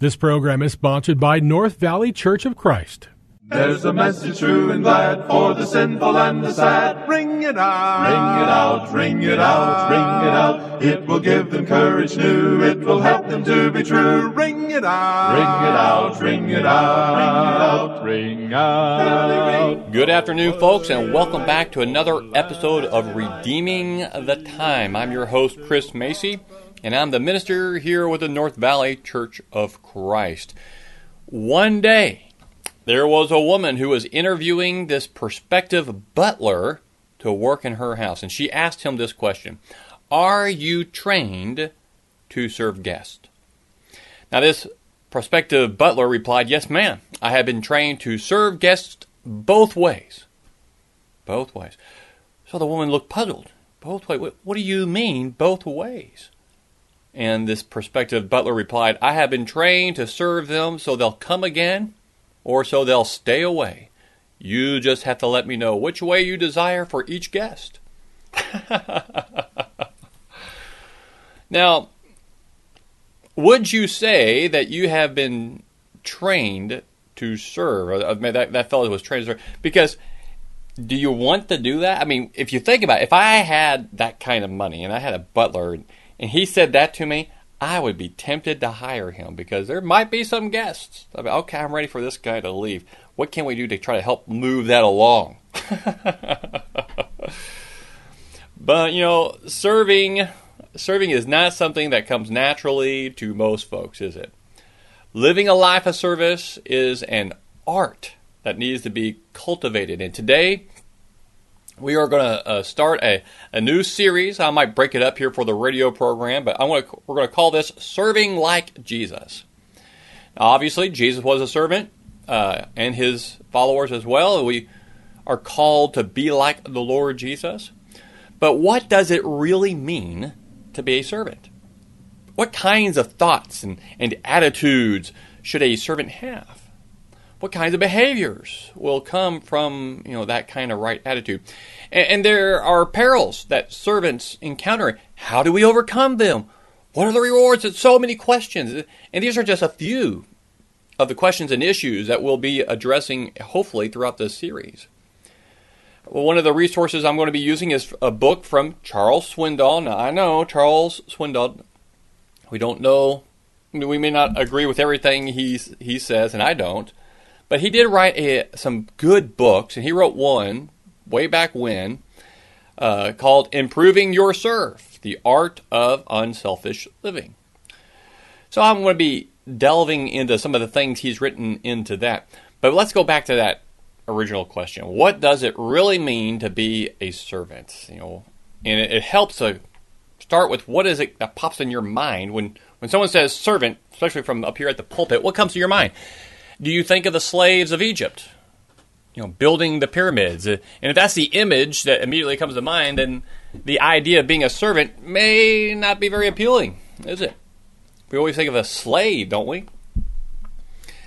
This program is sponsored by North Valley Church of Christ. There's a message true and glad for the sinful and the sad. Ring it out, ring it out, ring it out, ring it out. It will give them courage new. It will help them to be true. Ring it out, ring it out, ring it out, ring it out, ring out. Good afternoon, folks, and welcome back to another episode of Redeeming the Time. I'm your host, Chris Macy, and I'm the minister here with the North Valley Church of Christ. One day, there was a woman who was interviewing this prospective butler to work in her house, and she asked him this question Are you trained to serve guests? Now, this prospective butler replied, Yes, ma'am. I have been trained to serve guests both ways. Both ways. So the woman looked puzzled. Both ways? What do you mean, both ways? And this prospective butler replied, I have been trained to serve them so they'll come again or so they'll stay away. You just have to let me know which way you desire for each guest. now, would you say that you have been trained to serve? Uh, I mean, that, that fellow was trained to serve. Because do you want to do that? I mean, if you think about it, if I had that kind of money and I had a butler and he said that to me, I would be tempted to hire him because there might be some guests. I mean, okay, I'm ready for this guy to leave. What can we do to try to help move that along? but you know, serving serving is not something that comes naturally to most folks, is it? Living a life of service is an art that needs to be cultivated. And today, we are going to uh, start a, a new series. I might break it up here for the radio program, but I want to, we're going to call this Serving Like Jesus. Now, obviously, Jesus was a servant uh, and his followers as well. We are called to be like the Lord Jesus. But what does it really mean to be a servant? What kinds of thoughts and, and attitudes should a servant have? What kinds of behaviors will come from you know that kind of right attitude? And, and, there are perils that servants encounter. How do we overcome them? What are the rewards? It's so many questions. And these are just a few of the questions and issues that we'll be addressing hopefully throughout this series. Well, one of the resources I'm going to be using is a book from Charles Swindoll. Now, I know Charles Swindoll, we don't know, we may not agree with everything he's, he says, and I don't. But he did write a, some good books, and he wrote one way back when uh, called Improving Your Serve The Art of Unselfish Living. So I'm going to be delving into some of the things he's written into that. But let's go back to that original question. What does it really mean to be a servant? You know, and it, it helps to start with what is it that pops in your mind when when someone says servant, especially from up here at the pulpit. What comes to your mind? Do you think of the slaves of Egypt? You know, building the pyramids. And if that's the image that immediately comes to mind, then the idea of being a servant may not be very appealing, is it? We always think of a slave, don't we?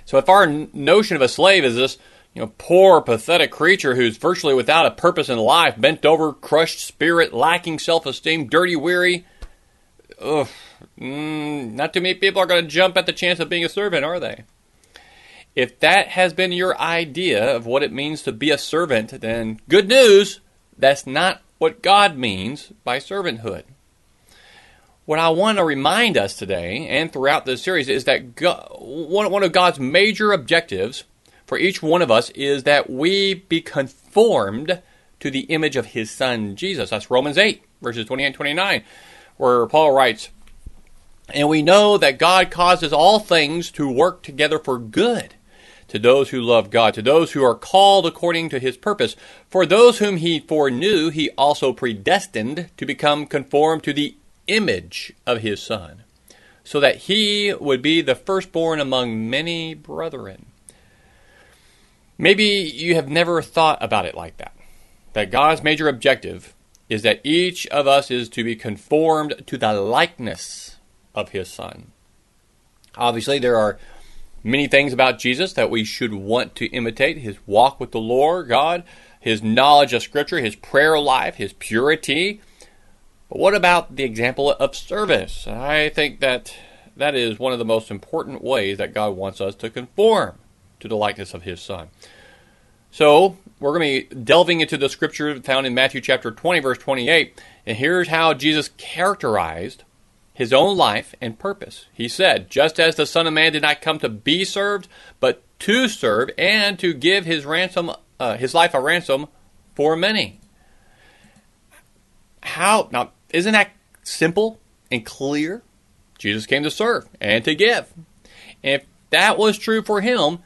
So if our notion of a slave is this, you know, poor, pathetic creature who's virtually without a purpose in life, bent over, crushed spirit, lacking self-esteem, dirty, weary, ugh, mm, not too many people are going to jump at the chance of being a servant, are they? If that has been your idea of what it means to be a servant, then good news, that's not what God means by servanthood. What I want to remind us today and throughout this series is that God, one of God's major objectives for each one of us is that we be conformed to the image of his son Jesus. That's Romans 8, verses 28 and 29, where Paul writes, And we know that God causes all things to work together for good to those who love God, to those who are called according to his purpose. For those whom he foreknew, he also predestined to become conformed to the image of his Son, so that he would be the firstborn among many brethren. Maybe you have never thought about it like that. That God's major objective is that each of us is to be conformed to the likeness of his Son. Obviously, there are many things about Jesus that we should want to imitate his walk with the Lord God, his knowledge of Scripture, his prayer life, his purity. But what about the example of service? I think that that is one of the most important ways that God wants us to conform to the likeness of his Son. So, we're going to be delving into the scripture found in Matthew chapter 20, verse 28. And here's how Jesus characterized his own life and purpose. He said, Just as the Son of Man did not come to be served, but to serve and to give his ransom, uh, his life a ransom for many. How now? Isn't that simple and clear? Jesus came to serve and to give. If that was true for him,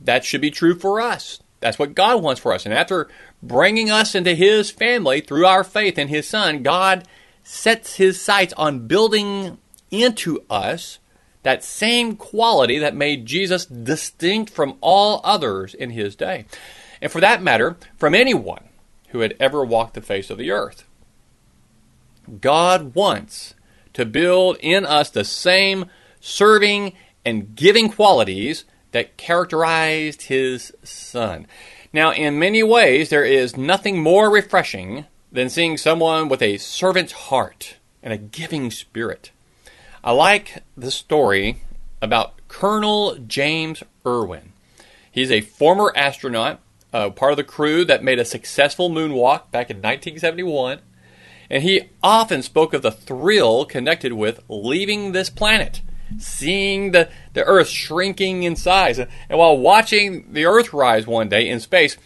that should be true for us. That's what God wants for us. And after bringing us into His family through our faith in His Son, God sets His sights on building into us that same quality that made Jesus distinct from all others in His day. And for that matter, from anyone who had ever walked the face of the earth. God wants to build in us the same serving and giving qualities that characterized his son. Now, in many ways, there is nothing more refreshing than seeing someone with a servant's heart and a giving spirit. I like the story about Colonel James Irwin. He's a former astronaut, uh, part of the crew that made a successful moonwalk back in 1971, and he often spoke of the thrill connected with leaving this planet seeing the, the Earth shrinking in size. And while watching the Earth rise one day in space,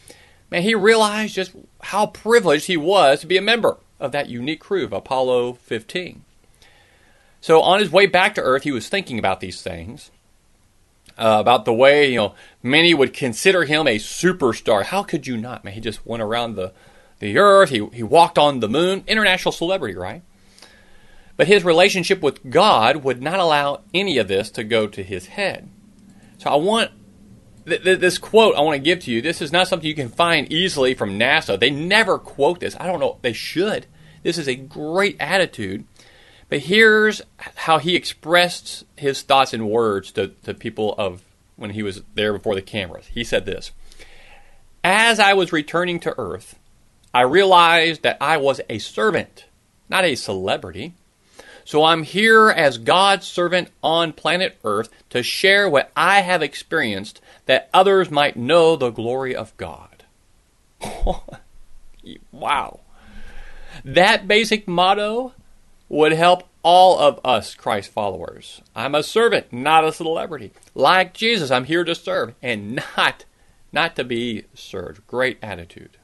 man, he realized just how privileged he was to be a member of that unique crew of Apollo 15. So on his way back to Earth, he was thinking about these things. Uh, about the way you know many would consider him a superstar. How could you not? Man, he just went around the the Earth. He he walked on the moon. International celebrity, right? But his relationship with God would not allow any of this to go to his head. So I want th- th- this quote I want to give to you. This is not something you can find easily from NASA. They never quote this. I don't know. They should. This is a great attitude. But here's how he expressed his thoughts in words to, to people of when he was there before the cameras. He said this As I was returning to Earth, I realized that I was a servant, not a celebrity. So I'm here as God's servant on planet Earth to share what I have experienced that others might know the glory of God. wow. That basic motto would help all of us Christ followers. I'm a servant, not a celebrity. Like Jesus, I'm here to serve and not not to be served. Great attitude.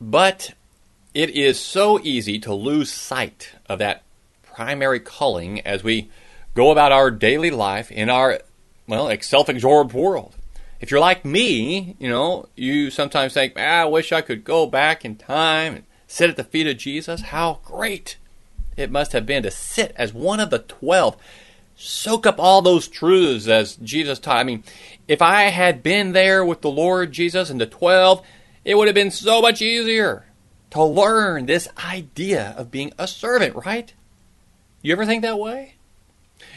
But it is so easy to lose sight of that primary calling as we go about our daily life in our, well, self absorbed world. If you're like me, you know, you sometimes think, ah, I wish I could go back in time and sit at the feet of Jesus. How great it must have been to sit as one of the twelve, soak up all those truths as Jesus taught. I mean, if I had been there with the Lord Jesus and the twelve, it would have been so much easier to learn this idea of being a servant, right? You ever think that way?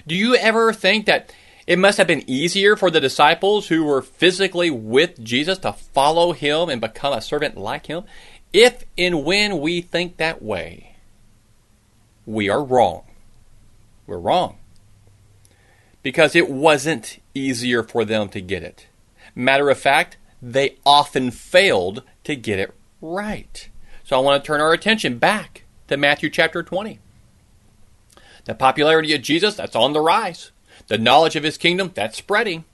Do you ever think that it must have been easier for the disciples who were physically with Jesus to follow him and become a servant like him? If and when we think that way, we are wrong. We're wrong. Because it wasn't easier for them to get it. Matter of fact, they often failed to get it right. So I want to turn our attention back to Matthew chapter 20. The popularity of Jesus, that's on the rise. The knowledge of his kingdom, that's spreading.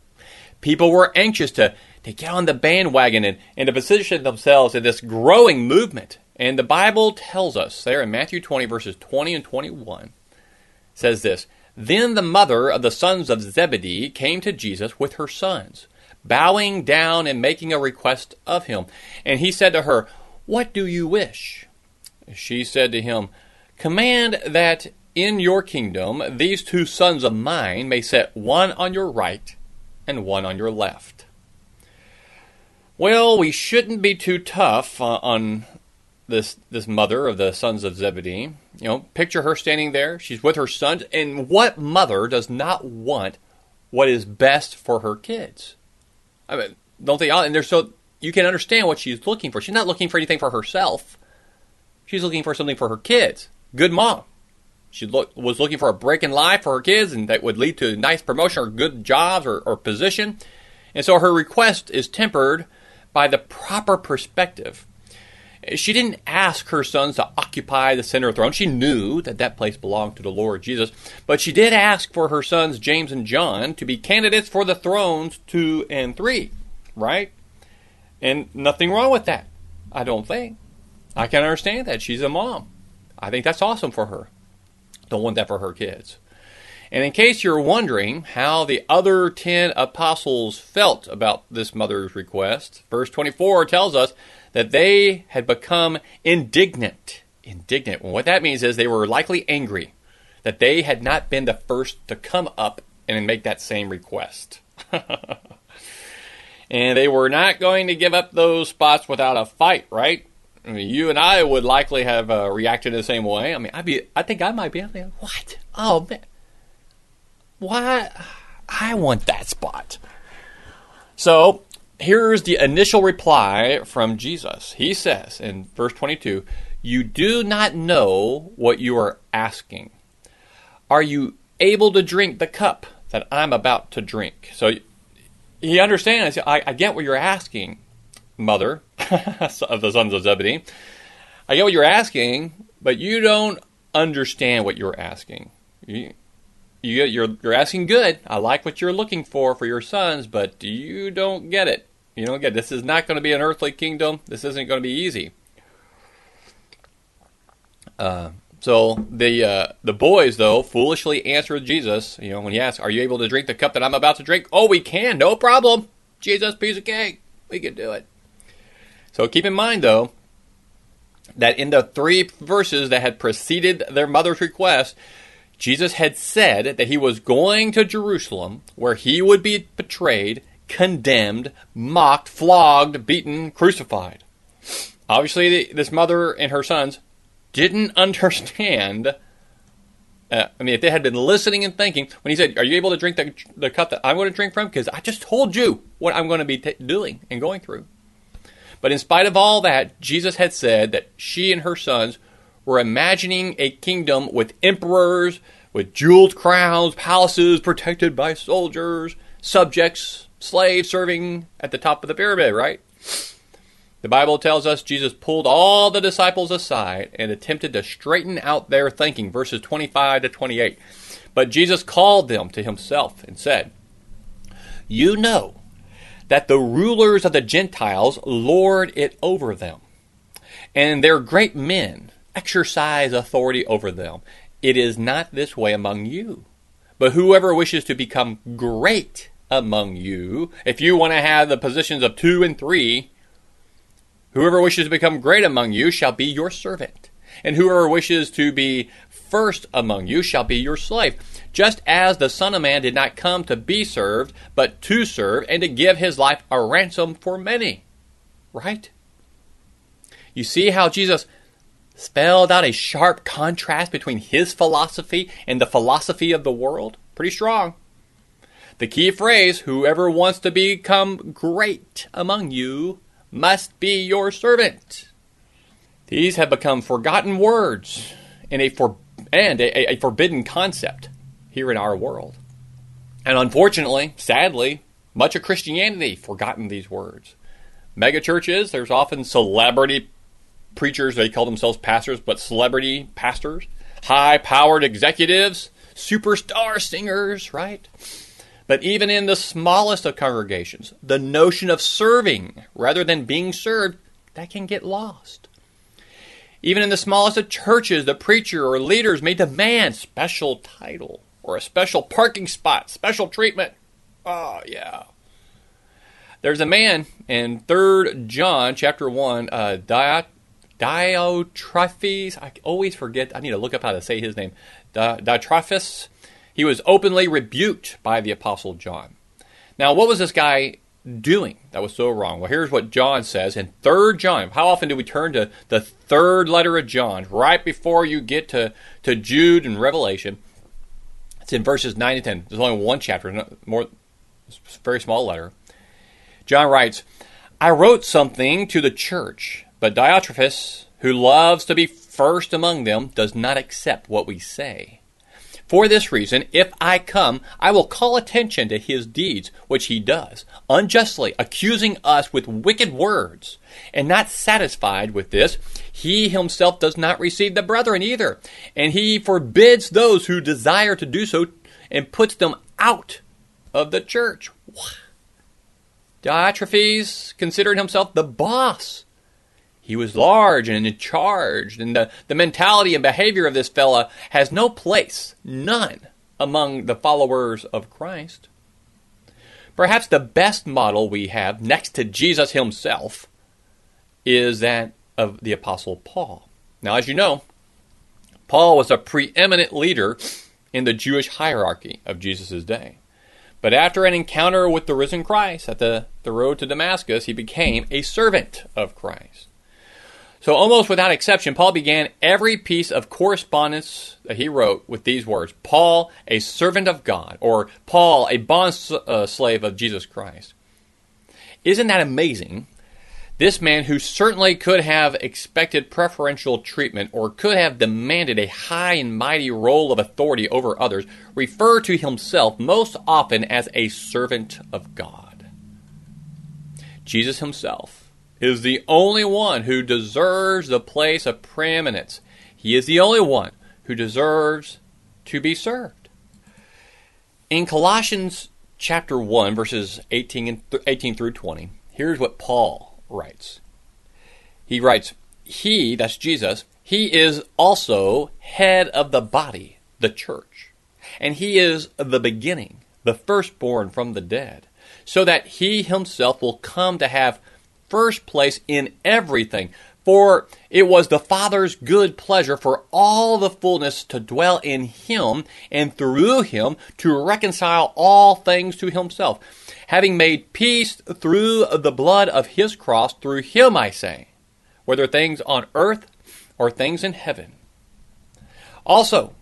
People were anxious to, to get on the bandwagon and, and to position themselves in this growing movement. And the Bible tells us there in Matthew 20, verses 20 and 21, says this Then the mother of the sons of Zebedee came to Jesus with her sons, bowing down and making a request of him. And he said to her, what do you wish? She said to him, Command that in your kingdom these two sons of mine may set one on your right and one on your left. Well, we shouldn't be too tough uh, on this this mother of the sons of Zebedee. You know, picture her standing there. She's with her sons, and what mother does not want what is best for her kids? I mean, don't they all? And they're so you can understand what she's looking for. She's not looking for anything for herself. She's looking for something for her kids. Good mom. She was looking for a break in life for her kids, and that would lead to a nice promotion or good jobs or, or position. And so her request is tempered by the proper perspective. She didn't ask her sons to occupy the center of the throne. She knew that that place belonged to the Lord Jesus. But she did ask for her sons, James and John, to be candidates for the thrones two and three, right? And nothing wrong with that, I don't think. I can understand that. She's a mom. I think that's awesome for her. Don't want that for her kids. And in case you're wondering how the other 10 apostles felt about this mother's request, verse 24 tells us that they had become indignant. Indignant. What that means is they were likely angry that they had not been the first to come up and make that same request. and they were not going to give up those spots without a fight, right? I mean, you and I would likely have uh, reacted the same way. I mean, I'd be, I think I might be. Like, what? Oh man, why? I want that spot. So here's the initial reply from Jesus. He says in verse 22, "You do not know what you are asking. Are you able to drink the cup that I'm about to drink?" So he understands. I, I get what you're asking mother of the sons of Zebedee. I get what you're asking, but you don't understand what you're asking. You, you, you're, you're asking good. I like what you're looking for for your sons, but you don't get it. You don't get it. This is not going to be an earthly kingdom. This isn't going to be easy. Uh, so the uh, the boys though foolishly answered Jesus. You know when he asked, "Are you able to drink the cup that I'm about to drink?" Oh, we can, no problem. Jesus, piece of cake, we can do it. So keep in mind, though, that in the three verses that had preceded their mother's request, Jesus had said that he was going to Jerusalem where he would be betrayed, condemned, mocked, flogged, beaten, crucified. Obviously, this mother and her sons didn't understand. Uh, I mean, if they had been listening and thinking, when he said, Are you able to drink the, the cup that I'm going to drink from? Because I just told you what I'm going to be t- doing and going through. But in spite of all that, Jesus had said that she and her sons were imagining a kingdom with emperors, with jeweled crowns, palaces protected by soldiers, subjects, slaves serving at the top of the pyramid, right? The Bible tells us Jesus pulled all the disciples aside and attempted to straighten out their thinking, verses 25 to 28. But Jesus called them to himself and said, You know that the rulers of the Gentiles lord it over them, and their great men exercise authority over them. It is not this way among you. But whoever wishes to become great among you, if you want to have the positions of two and three, whoever wishes to become great among you shall be your servant. And whoever wishes to be first among you shall be your slave just as the Son of Man did not come to be served, but to serve and to give his life a ransom for many. Right? You see how Jesus spelled out a sharp contrast between his philosophy and the philosophy of the world? Pretty strong. The key phrase, whoever wants to become great among you must be your servant. These have become forgotten words and a, for, and a, a forbidden concept here in our world. And unfortunately, sadly, much of Christianity forgotten these words. Mega churches, there's often celebrity preachers, they call themselves pastors, but celebrity pastors, high powered executives, superstar singers, right? But even in the smallest of congregations, the notion of serving rather than being served, that can get lost. Even in the smallest of churches, the preacher or leaders may demand special title or a special parking spot, special treatment. Oh, yeah. There's a man in Third John chapter 1, uh, Diotrephes. I always forget. I need to look up how to say his name. Diotrephes, he was openly rebuked by the Apostle John. Now, what was this guy doing that was so wrong? Well, here's what John says in 3 John. How often do we turn to the third letter of John right before you get to, to Jude and Revelation? It's in verses 9 and 10. There's only one chapter, more very small letter. John writes, I wrote something to the church, but Diotrephes, who loves to be first among them, does not accept what we say. For this reason, if I come, I will call attention to his deeds, which he does, unjustly accusing us with wicked words. And not satisfied with this, he himself does not receive the brethren either. And he forbids those who desire to do so and puts them out of the church. Diotrephes considered himself the boss he was large and in charge, and the, the mentality and behavior of this fella has no place, none, among the followers of Christ. Perhaps the best model we have next to Jesus himself is that of the Apostle Paul. Now, as you know, Paul was a preeminent leader in the Jewish hierarchy of Jesus' day. But after an encounter with the risen Christ at the, the road to Damascus, he became a servant of Christ. So, almost without exception, Paul began every piece of correspondence that he wrote with these words Paul, a servant of God, or Paul, a bond uh, slave of Jesus Christ. Isn't that amazing? This man, who certainly could have expected preferential treatment or could have demanded a high and mighty role of authority over others, referred to himself most often as a servant of God. Jesus himself is the only one who deserves the place of preeminence. He is the only one who deserves to be served. In Colossians chapter 1 verses 18 and th- 18 through 20, here's what Paul writes. He writes, "He, that's Jesus, he is also head of the body, the church. And he is the beginning, the firstborn from the dead, so that he himself will come to have first place in everything. For it was the Father's good pleasure for all the fullness to dwell in him, and through him to reconcile all things to himself, having made peace through the blood of his cross, through him, I say, whether things on earth or things in heaven. Also,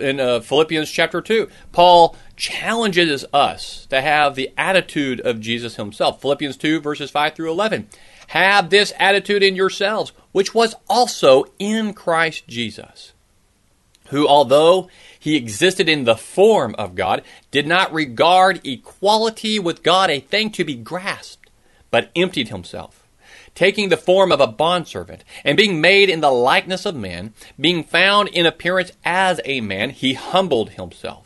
in uh, Philippians chapter 2, Paul challenges us to have the attitude of Jesus himself. Philippians 2, verses 5 through 11. Have this attitude in yourselves, which was also in Christ Jesus, who, although he existed in the form of God, did not regard equality with God a thing to be grasped, but emptied himself taking the form of a bondservant, and being made in the likeness of men, being found in appearance as a man, he humbled himself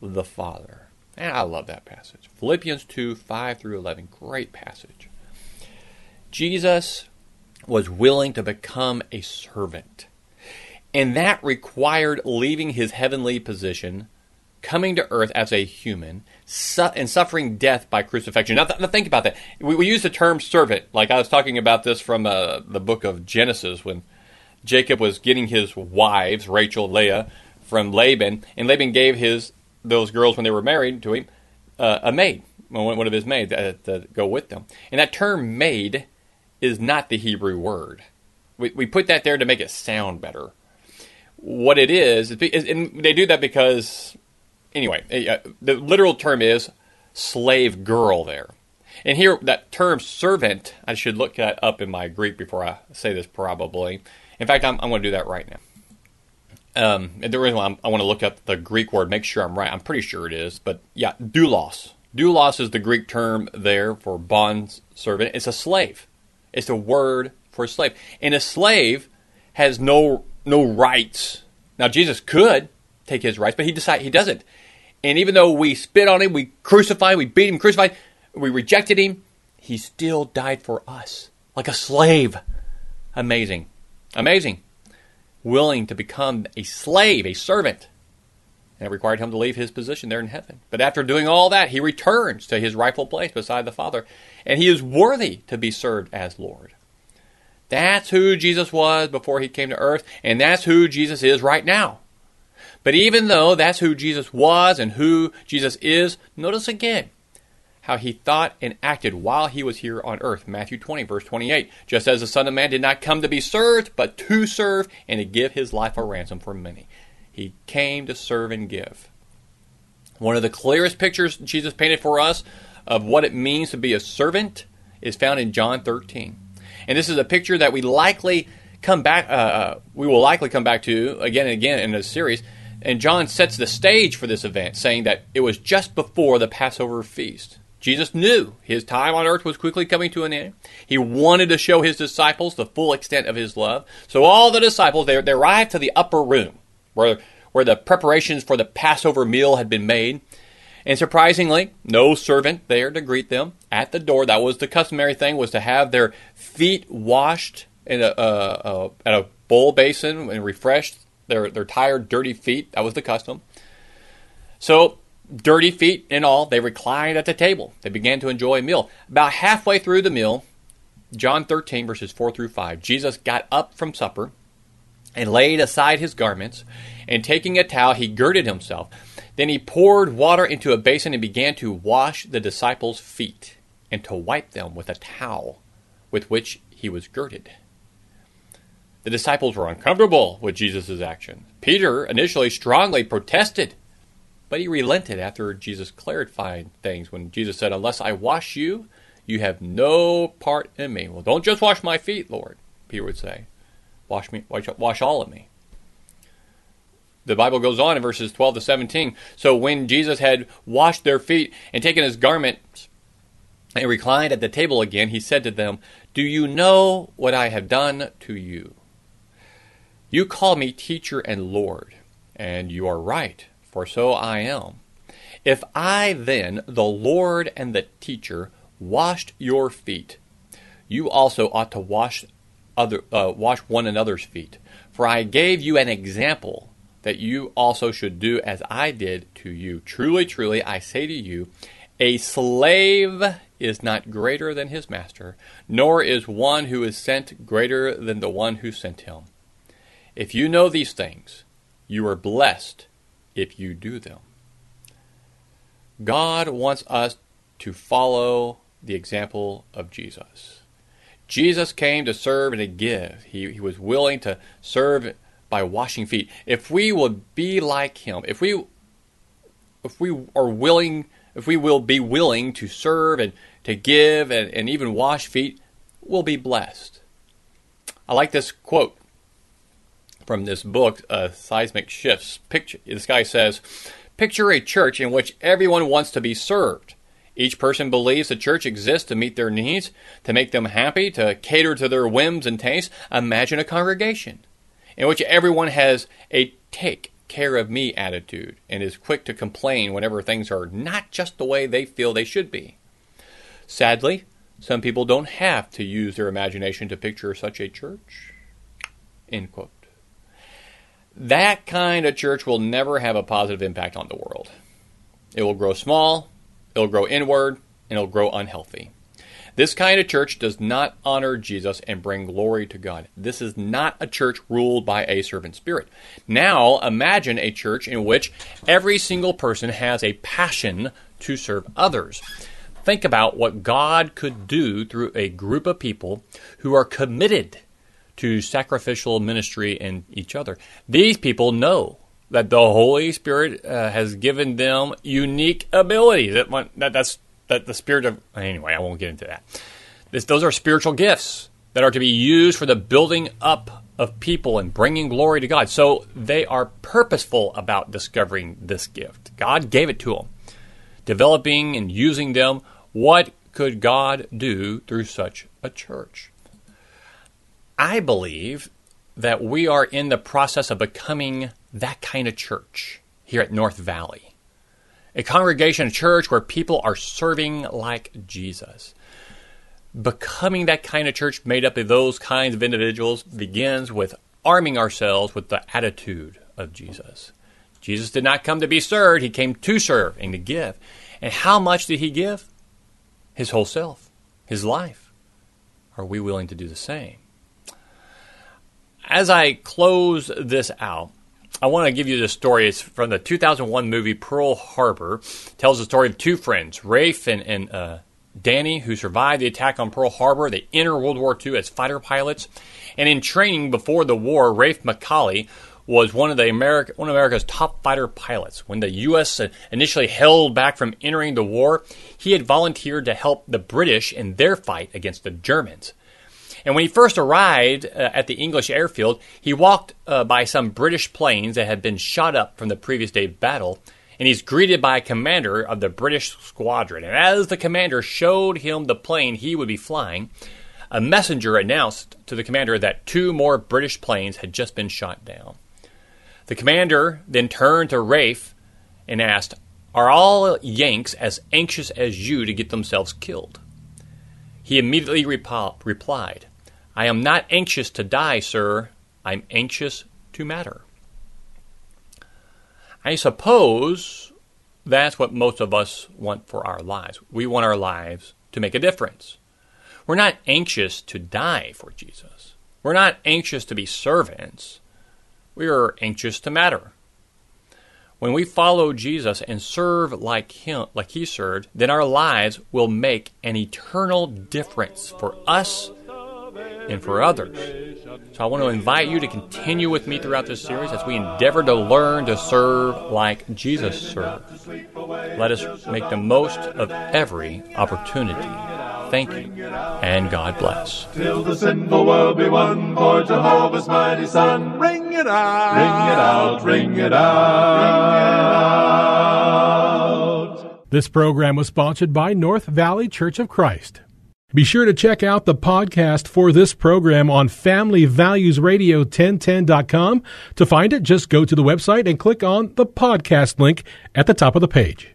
the Father. And I love that passage. Philippians 2 5 through 11. Great passage. Jesus was willing to become a servant. And that required leaving his heavenly position, coming to earth as a human, su- and suffering death by crucifixion. Now, th- now think about that. We, we, use the term servant, like I was talking about this from uh, the book of Genesis when Jacob was getting his wives, Rachel, Leah, from Laban, and Laban gave his those girls when they were married to him uh, a maid, one of his maids uh, to go with them. And that term maid is not the Hebrew word. We, we put that there to make it sound better. What it is, and they do that because anyway, uh, the literal term is slave girl there. And here, that term servant, I should look that up in my Greek before I say this probably. In fact, I'm, I'm going to do that right now. Um, and the reason why I'm, i want to look up the Greek word, make sure I'm right. I'm pretty sure it is. But yeah, doulos. Doulos is the Greek term there for bond servant. It's a slave. It's a word for a slave. And a slave has no no rights. Now Jesus could take his rights, but he decide he doesn't. And even though we spit on him, we crucified, we beat him, crucified, we rejected him, he still died for us like a slave. Amazing. Amazing. Willing to become a slave, a servant. And it required him to leave his position there in heaven. But after doing all that, he returns to his rightful place beside the Father, and he is worthy to be served as Lord. That's who Jesus was before he came to earth, and that's who Jesus is right now. But even though that's who Jesus was and who Jesus is, notice again how he thought and acted while he was here on earth. Matthew 20, verse 28. Just as the Son of Man did not come to be served, but to serve and to give his life a ransom for many. He came to serve and give. One of the clearest pictures Jesus painted for us of what it means to be a servant is found in John 13. And this is a picture that we likely come back, uh, uh, we will likely come back to again and again in this series. And John sets the stage for this event, saying that it was just before the Passover feast. Jesus knew his time on earth was quickly coming to an end. He wanted to show his disciples the full extent of his love. So all the disciples, they, they arrived to the upper room where, where the preparations for the Passover meal had been made. And surprisingly, no servant there to greet them at the door. That was the customary thing, was to have their feet washed in a, at a bowl basin and refreshed their, their tired, dirty feet. That was the custom. So, dirty feet and all, they reclined at the table. They began to enjoy a meal. About halfway through the meal, John 13, verses 4 through 5, Jesus got up from supper and laid aside his garments, and taking a towel, he girded himself. Then he poured water into a basin and began to wash the disciples' feet and to wipe them with a towel with which he was girded. The disciples were uncomfortable with Jesus' action. Peter initially strongly protested, but he relented after Jesus clarified things when Jesus said, Unless I wash you, you have no part in me. Well, don't just wash my feet, Lord, Peter would say. Wash me, wash, wash all of me. The Bible goes on in verses 12 to 17. So when Jesus had washed their feet and taken his garments and reclined at the table again, he said to them, Do you know what I have done to you? You call me teacher and Lord, and you are right, for so I am. If I then, the Lord and the teacher, washed your feet, you also ought to wash other uh, wash one another's feet. For I gave you an example that you also should do as I did to you. Truly, truly, I say to you, a slave is not greater than his master, nor is one who is sent greater than the one who sent him. If you know these things, you are blessed if you do them. God wants us to follow the example of Jesus. Jesus came to serve and to give. He, he was willing to serve by washing feet. If we will be like him, if we if we are willing, if we will be willing to serve and to give and, and even wash feet, we'll be blessed. I like this quote from this book, uh, Seismic Shifts. Picture this guy says, "Picture a church in which everyone wants to be served." Each person believes the church exists to meet their needs, to make them happy, to cater to their whims and tastes. Imagine a congregation in which everyone has a take care of me attitude and is quick to complain whenever things are not just the way they feel they should be. Sadly, some people don't have to use their imagination to picture such a church. End quote. That kind of church will never have a positive impact on the world. It will grow small, it'll grow inward, and it'll grow unhealthy. This kind of church does not honor Jesus and bring glory to God. This is not a church ruled by a servant spirit. Now, imagine a church in which every single person has a passion to serve others. Think about what God could do through a group of people who are committed to sacrificial ministry in each other. These people know that the Holy Spirit uh, has given them unique abilities. That, that, that's that the spirit of anyway, I won't get into that. This, those are spiritual gifts that are to be used for the building up of people and bringing glory to God. So they are purposeful about discovering this gift. God gave it to them, developing and using them. What could God do through such a church? I believe that we are in the process of becoming that kind of church here at North Valley. A congregation, a church where people are serving like Jesus. Becoming that kind of church made up of those kinds of individuals begins with arming ourselves with the attitude of Jesus. Jesus did not come to be served, he came to serve and to give. And how much did he give? His whole self, his life. Are we willing to do the same? As I close this out, I want to give you the story. It's from the 2001 movie Pearl Harbor. It tells the story of two friends, Rafe and, and uh, Danny, who survived the attack on Pearl Harbor. They enter World War II as fighter pilots. And in training before the war, Rafe McCawley was one of the America, one of America's top fighter pilots. When the U.S. initially held back from entering the war, he had volunteered to help the British in their fight against the Germans. And when he first arrived uh, at the English airfield, he walked uh, by some British planes that had been shot up from the previous day's battle, and he's greeted by a commander of the British squadron. And as the commander showed him the plane he would be flying, a messenger announced to the commander that two more British planes had just been shot down. The commander then turned to Rafe and asked, Are all Yanks as anxious as you to get themselves killed? He immediately rep- replied, I am not anxious to die, sir. I'm anxious to matter. I suppose that's what most of us want for our lives. We want our lives to make a difference. We're not anxious to die for Jesus. We're not anxious to be servants we are anxious to matter. When we follow Jesus and serve like him like he served, then our lives will make an eternal difference for us and for others. So I want to invite you to continue with me throughout this series as we endeavor to learn to serve like Jesus served. Let us make the most of every opportunity. Thank you, and God bless. Till the sinful world be won for Jehovah's mighty Son. Ring it out, ring it out, ring it out. This program was sponsored by North Valley Church of Christ. Be sure to check out the podcast for this program on FamilyValuesRadio1010.com. To find it, just go to the website and click on the podcast link at the top of the page.